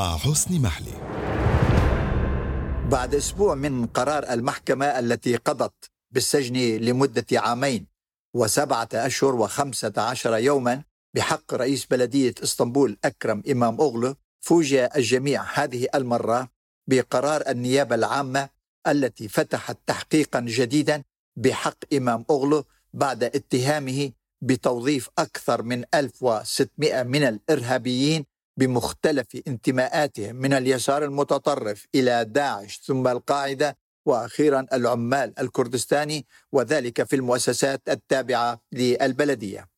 مع حسن محلي. بعد أسبوع من قرار المحكمة التي قضت بالسجن لمدة عامين وسبعة أشهر وخمسة عشر يوما بحق رئيس بلدية إسطنبول أكرم إمام أغلو فوجئ الجميع هذه المرة بقرار النيابة العامة التي فتحت تحقيقا جديدا بحق إمام أغلو بعد اتهامه بتوظيف أكثر من 1600 من الإرهابيين بمختلف انتماءاتهم من اليسار المتطرف إلى داعش ثم القاعدة وأخيرا العمال الكردستاني وذلك في المؤسسات التابعة للبلدية.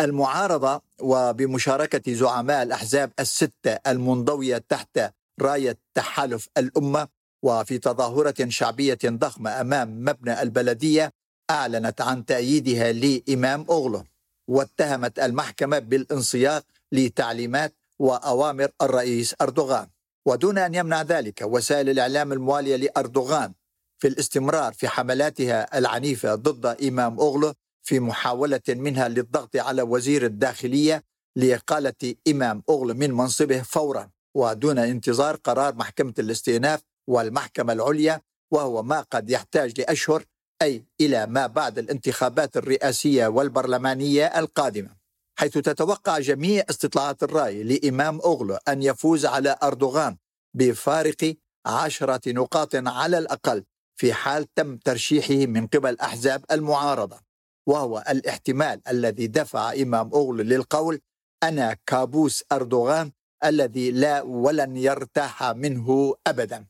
المعارضة وبمشاركة زعماء الأحزاب الستة المنضوية تحت راية تحالف الأمة وفي تظاهرة شعبية ضخمة أمام مبنى البلدية أعلنت عن تأييدها لإمام أغلو واتهمت المحكمة بالانصياع لتعليمات وأوامر الرئيس أردوغان. ودون أن يمنع ذلك وسائل الإعلام الموالية لأردوغان في الاستمرار في حملاتها العنيفة ضد إمام أغلو في محاولة منها للضغط على وزير الداخلية لإقالة إمام أغلو من منصبه فورا. ودون انتظار قرار محكمة الاستئناف والمحكمة العليا وهو ما قد يحتاج لأشهر أي إلى ما بعد الانتخابات الرئاسية والبرلمانية القادمة. حيث تتوقع جميع استطلاعات الرأي لإمام أغلو أن يفوز على أردوغان بفارق عشرة نقاط على الأقل في حال تم ترشيحه من قبل أحزاب المعارضة. وهو الاحتمال الذي دفع إمام أغلو للقول أنا كابوس أردوغان الذي لا ولن يرتاح منه أبدا.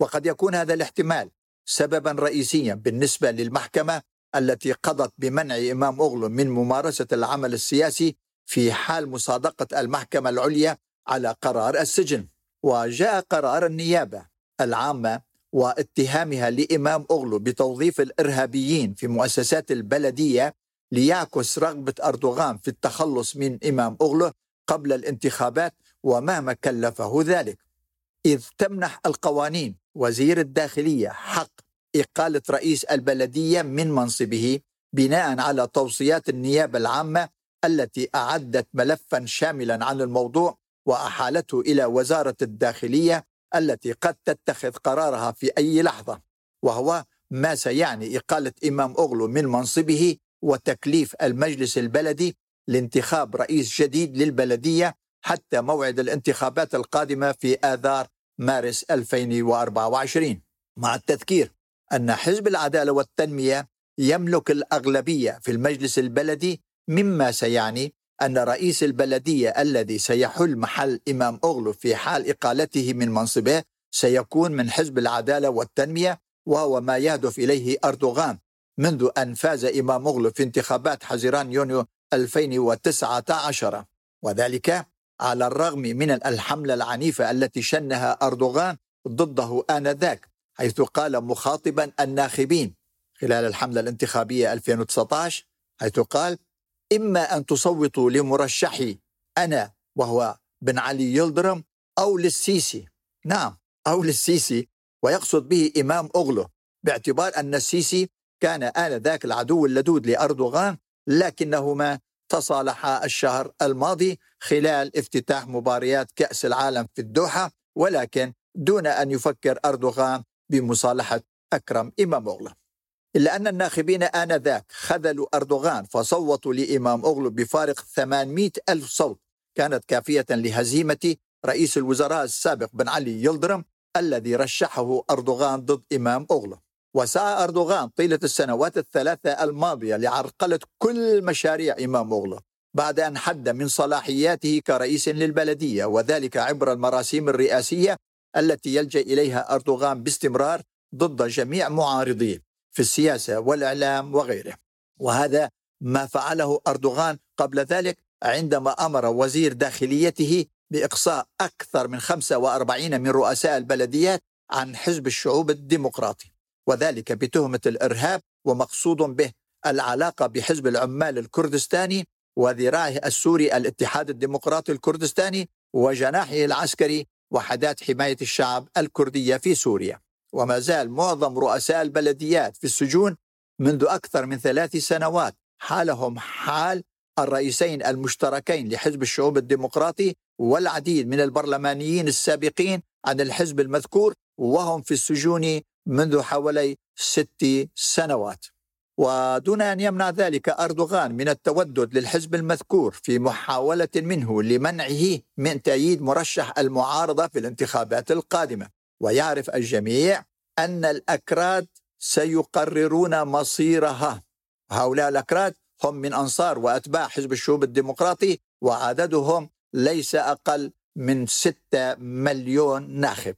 وقد يكون هذا الاحتمال سببا رئيسيا بالنسبة للمحكمة التي قضت بمنع إمام أغلو من ممارسة العمل السياسي في حال مصادقة المحكمة العليا على قرار السجن. وجاء قرار النيابة العامة واتهامها لإمام أغلو بتوظيف الإرهابيين في مؤسسات البلدية ليعكس رغبة أردوغان في التخلص من إمام أغلو قبل الانتخابات ومهما كلفه ذلك. إذ تمنح القوانين وزير الداخلية حق إقالة رئيس البلدية من منصبه بناء على توصيات النيابة العامة التي أعدت ملفا شاملا عن الموضوع وأحالته إلى وزارة الداخلية التي قد تتخذ قرارها في أي لحظة وهو ما سيعني إقالة إمام أغلو من منصبه وتكليف المجلس البلدي لانتخاب رئيس جديد للبلدية حتى موعد الانتخابات القادمة في آذار مارس 2024 مع التذكير أن حزب العدالة والتنمية يملك الأغلبية في المجلس البلدي مما سيعني أن رئيس البلدية الذي سيحل محل إمام أغلو في حال إقالته من منصبه سيكون من حزب العدالة والتنمية وهو ما يهدف إليه أردوغان. منذ أن فاز إمام أغلو في انتخابات حزيران يونيو 2019 وذلك على الرغم من الحملة العنيفة التي شنها أردوغان ضده آنذاك. حيث قال مخاطبا الناخبين خلال الحملة الانتخابية 2019 حيث قال إما أن تصوتوا لمرشحي أنا وهو بن علي يلدرم أو للسيسي. نعم أو للسيسي ويقصد به إمام أغلو باعتبار أن السيسي كان آنذاك العدو اللدود لأردوغان لكنهما تصالحا الشهر الماضي خلال افتتاح مباريات كأس العالم في الدوحة ولكن دون أن يفكر أردوغان بمصالحة أكرم إمام أغلو إلا أن الناخبين آنذاك خذلوا أردوغان فصوتوا لإمام أغلو بفارق 800 ألف صوت. كانت كافية لهزيمة رئيس الوزراء السابق بن علي يلدرم الذي رشحه أردوغان ضد إمام أغلو وسعى أردوغان طيلة السنوات الثلاثة الماضية لعرقلة كل مشاريع إمام أغلو بعد أن حد من صلاحياته كرئيس للبلدية وذلك عبر المراسيم الرئاسية التي يلجأ إليها أردوغان باستمرار ضد جميع معارضيه في السياسة والإعلام وغيره. وهذا ما فعله أردوغان قبل ذلك عندما أمر وزير داخليته بإقصاء أكثر من 45 من رؤساء البلديات عن حزب الشعوب الديمقراطي وذلك بتهمة الإرهاب ومقصود به العلاقة بحزب العمال الكردستاني وذراعه السوري الاتحاد الديمقراطي الكردستاني وجناحه العسكري وحدات حماية الشعب الكردية في سوريا. وما زال معظم رؤساء البلديات في السجون منذ أكثر من ثلاث سنوات حالهم حال الرئيسين المشتركين لحزب الشعوب الديمقراطي والعديد من البرلمانيين السابقين عن الحزب المذكور وهم في السجون منذ حوالي ست سنوات. ودون أن يمنع ذلك أردوغان من التودد للحزب المذكور في محاولة منه لمنعه من تأييد مرشح المعارضة في الانتخابات القادمة. ويعرف الجميع أن الأكراد سيقررون مصيرها. هؤلاء الأكراد هم من أنصار وأتباع حزب الشعوب الديمقراطي وعددهم ليس أقل من 6 مليون ناخب.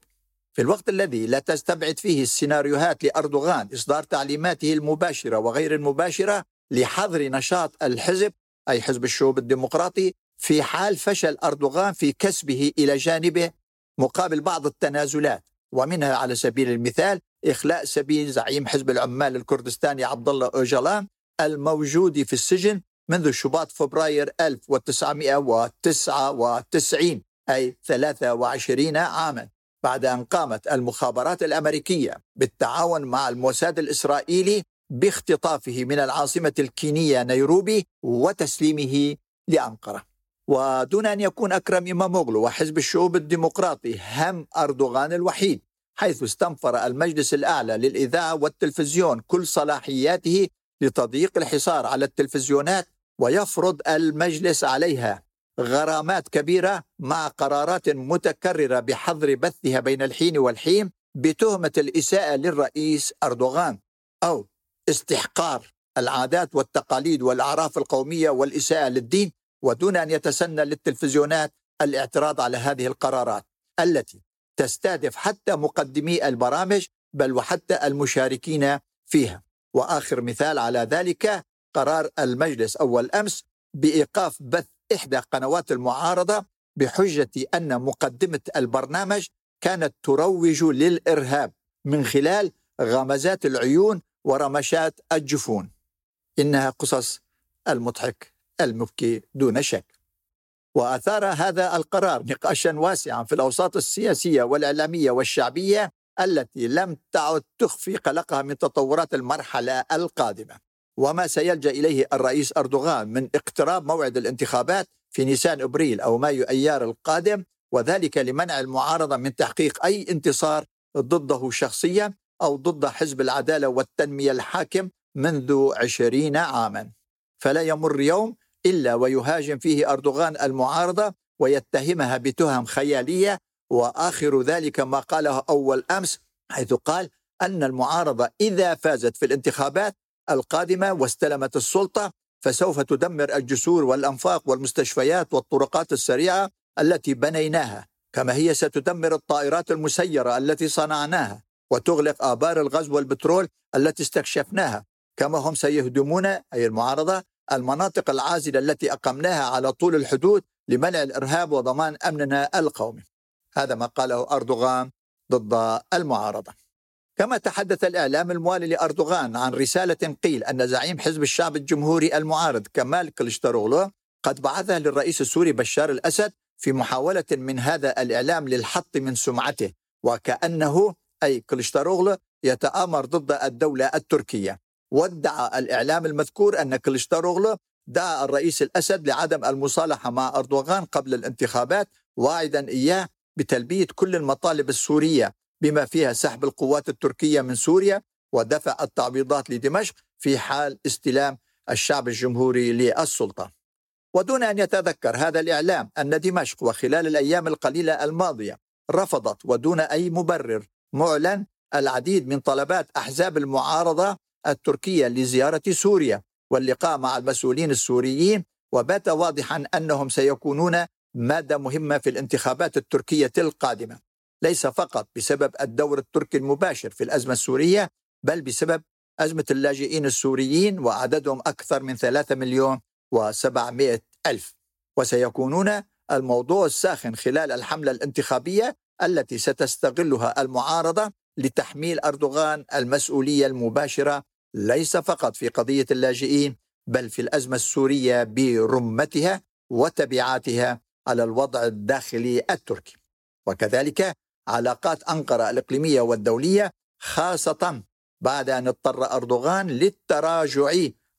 في الوقت الذي لا تستبعد فيه السيناريوهات لأردوغان إصدار تعليماته المباشرة وغير المباشرة لحظر نشاط الحزب أي حزب الشعوب الديمقراطي في حال فشل أردوغان في كسبه إلى جانبه مقابل بعض التنازلات. ومنها على سبيل المثال إخلاء سبيل زعيم حزب العمال الكردستاني عبد الله أوجلان الموجود في السجن منذ شباط فبراير 1999 أي 23 عاما. بعد أن قامت المخابرات الأمريكية بالتعاون مع الموساد الإسرائيلي باختطافه من العاصمة الكينية نيروبي وتسليمه لأنقرة. ودون أن يكون أكرم إماموغلو وحزب الشعوب الديمقراطي هم أردوغان الوحيد حيث استنفر المجلس الأعلى للإذاعة والتلفزيون كل صلاحياته لتضييق الحصار على التلفزيونات ويفرض المجلس عليها. غرامات كبيرة مع قرارات متكررة بحظر بثها بين الحين والحين بتهمة الإساءة للرئيس أردوغان أو استحقار العادات والتقاليد والأعراف القومية والإساءة للدين ودون أن يتسنى للتلفزيونات الاعتراض على هذه القرارات التي تستهدف حتى مقدمي البرامج بل وحتى المشاركين فيها. وآخر مثال على ذلك قرار المجلس أول أمس بإيقاف بث إحدى قنوات المعارضة بحجة أن مقدمة البرنامج كانت تروج للإرهاب من خلال غمزات العيون ورمشات الجفون. إنها قصص المضحك المبكي دون شك. وأثار هذا القرار نقاشا واسعا في الأوساط السياسية والإعلامية والشعبية التي لم تعد تخفي قلقها من تطورات المرحلة القادمة. وما سيلجأ إليه الرئيس أردوغان من اقتراب موعد الانتخابات في نيسان أبريل أو مايو أيار القادم وذلك لمنع المعارضة من تحقيق أي انتصار ضده شخصيا أو ضد حزب العدالة والتنمية الحاكم منذ عشرين عاما. فلا يمر يوم إلا ويهاجم فيه أردوغان المعارضة ويتهمها بتهم خيالية وآخر ذلك ما قاله أول أمس حيث قال أن المعارضة إذا فازت في الانتخابات القادمة واستلمت السلطة فسوف تدمر الجسور والأنفاق والمستشفيات والطرقات السريعة التي بنيناها كما هي ستدمر الطائرات المسيرة التي صنعناها وتغلق آبار الغاز والبترول التي استكشفناها كما هم سيهدمون أي المعارضة المناطق العازلة التي أقمناها على طول الحدود لمنع الإرهاب وضمان أمننا القومي. هذا ما قاله أردوغان ضد المعارضة. كما تحدث الإعلام الموالي لأردوغان عن رسالة قيل أن زعيم حزب الشعب الجمهوري المعارض كمال كلشتروغلو قد بعثها للرئيس السوري بشار الأسد في محاولة من هذا الإعلام للحط من سمعته وكأنه أي كلشتروغلو يتآمر ضد الدولة التركية. وادعى الإعلام المذكور أن كلشتروغلو دعا الرئيس الأسد لعدم المصالحة مع أردوغان قبل الانتخابات واعدا إياه بتلبية كل المطالب السورية. بما فيها سحب القوات التركية من سوريا ودفع التعويضات لدمشق في حال استلام الشعب الجمهوري للسلطة. ودون أن يتذكر هذا الإعلام أن دمشق وخلال الأيام القليلة الماضية رفضت ودون أي مبرر معلن العديد من طلبات أحزاب المعارضة التركية لزيارة سوريا واللقاء مع المسؤولين السوريين وبات واضحا أنهم سيكونون مادة مهمة في الانتخابات التركية القادمة. ليس فقط بسبب الدور التركي المباشر في الأزمة السورية بل بسبب أزمة اللاجئين السوريين وعددهم أكثر من 3 مليون و700 ألف. وسيكونون الموضوع الساخن خلال الحملة الانتخابية التي ستستغلها المعارضة لتحميل أردوغان المسؤولية المباشرة ليس فقط في قضية اللاجئين بل في الأزمة السورية برمتها وتبعاتها على الوضع الداخلي التركي. وكذلك علاقات أنقرة الإقليمية والدولية خاصة بعد أن اضطر أردوغان للتراجع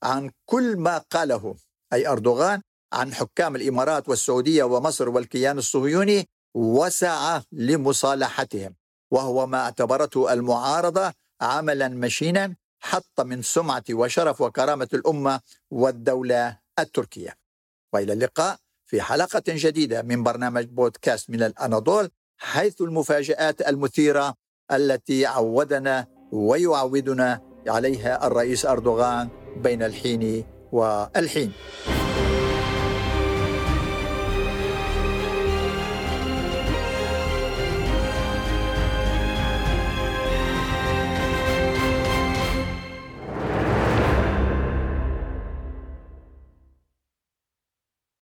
عن كل ما قاله. أي أردوغان عن حكام الإمارات والسعودية ومصر والكيان الصهيوني وسعى لمصالحتهم. وهو ما اعتبرته المعارضة عملا مشينا حط من سمعة وشرف وكرامة الأمة والدولة التركية. وإلى اللقاء في حلقة جديدة من برنامج بودكاست من الأناضول. حيث المفاجآت المثيرة التي عودنا ويعودنا عليها الرئيس أردوغان بين الحين والحين.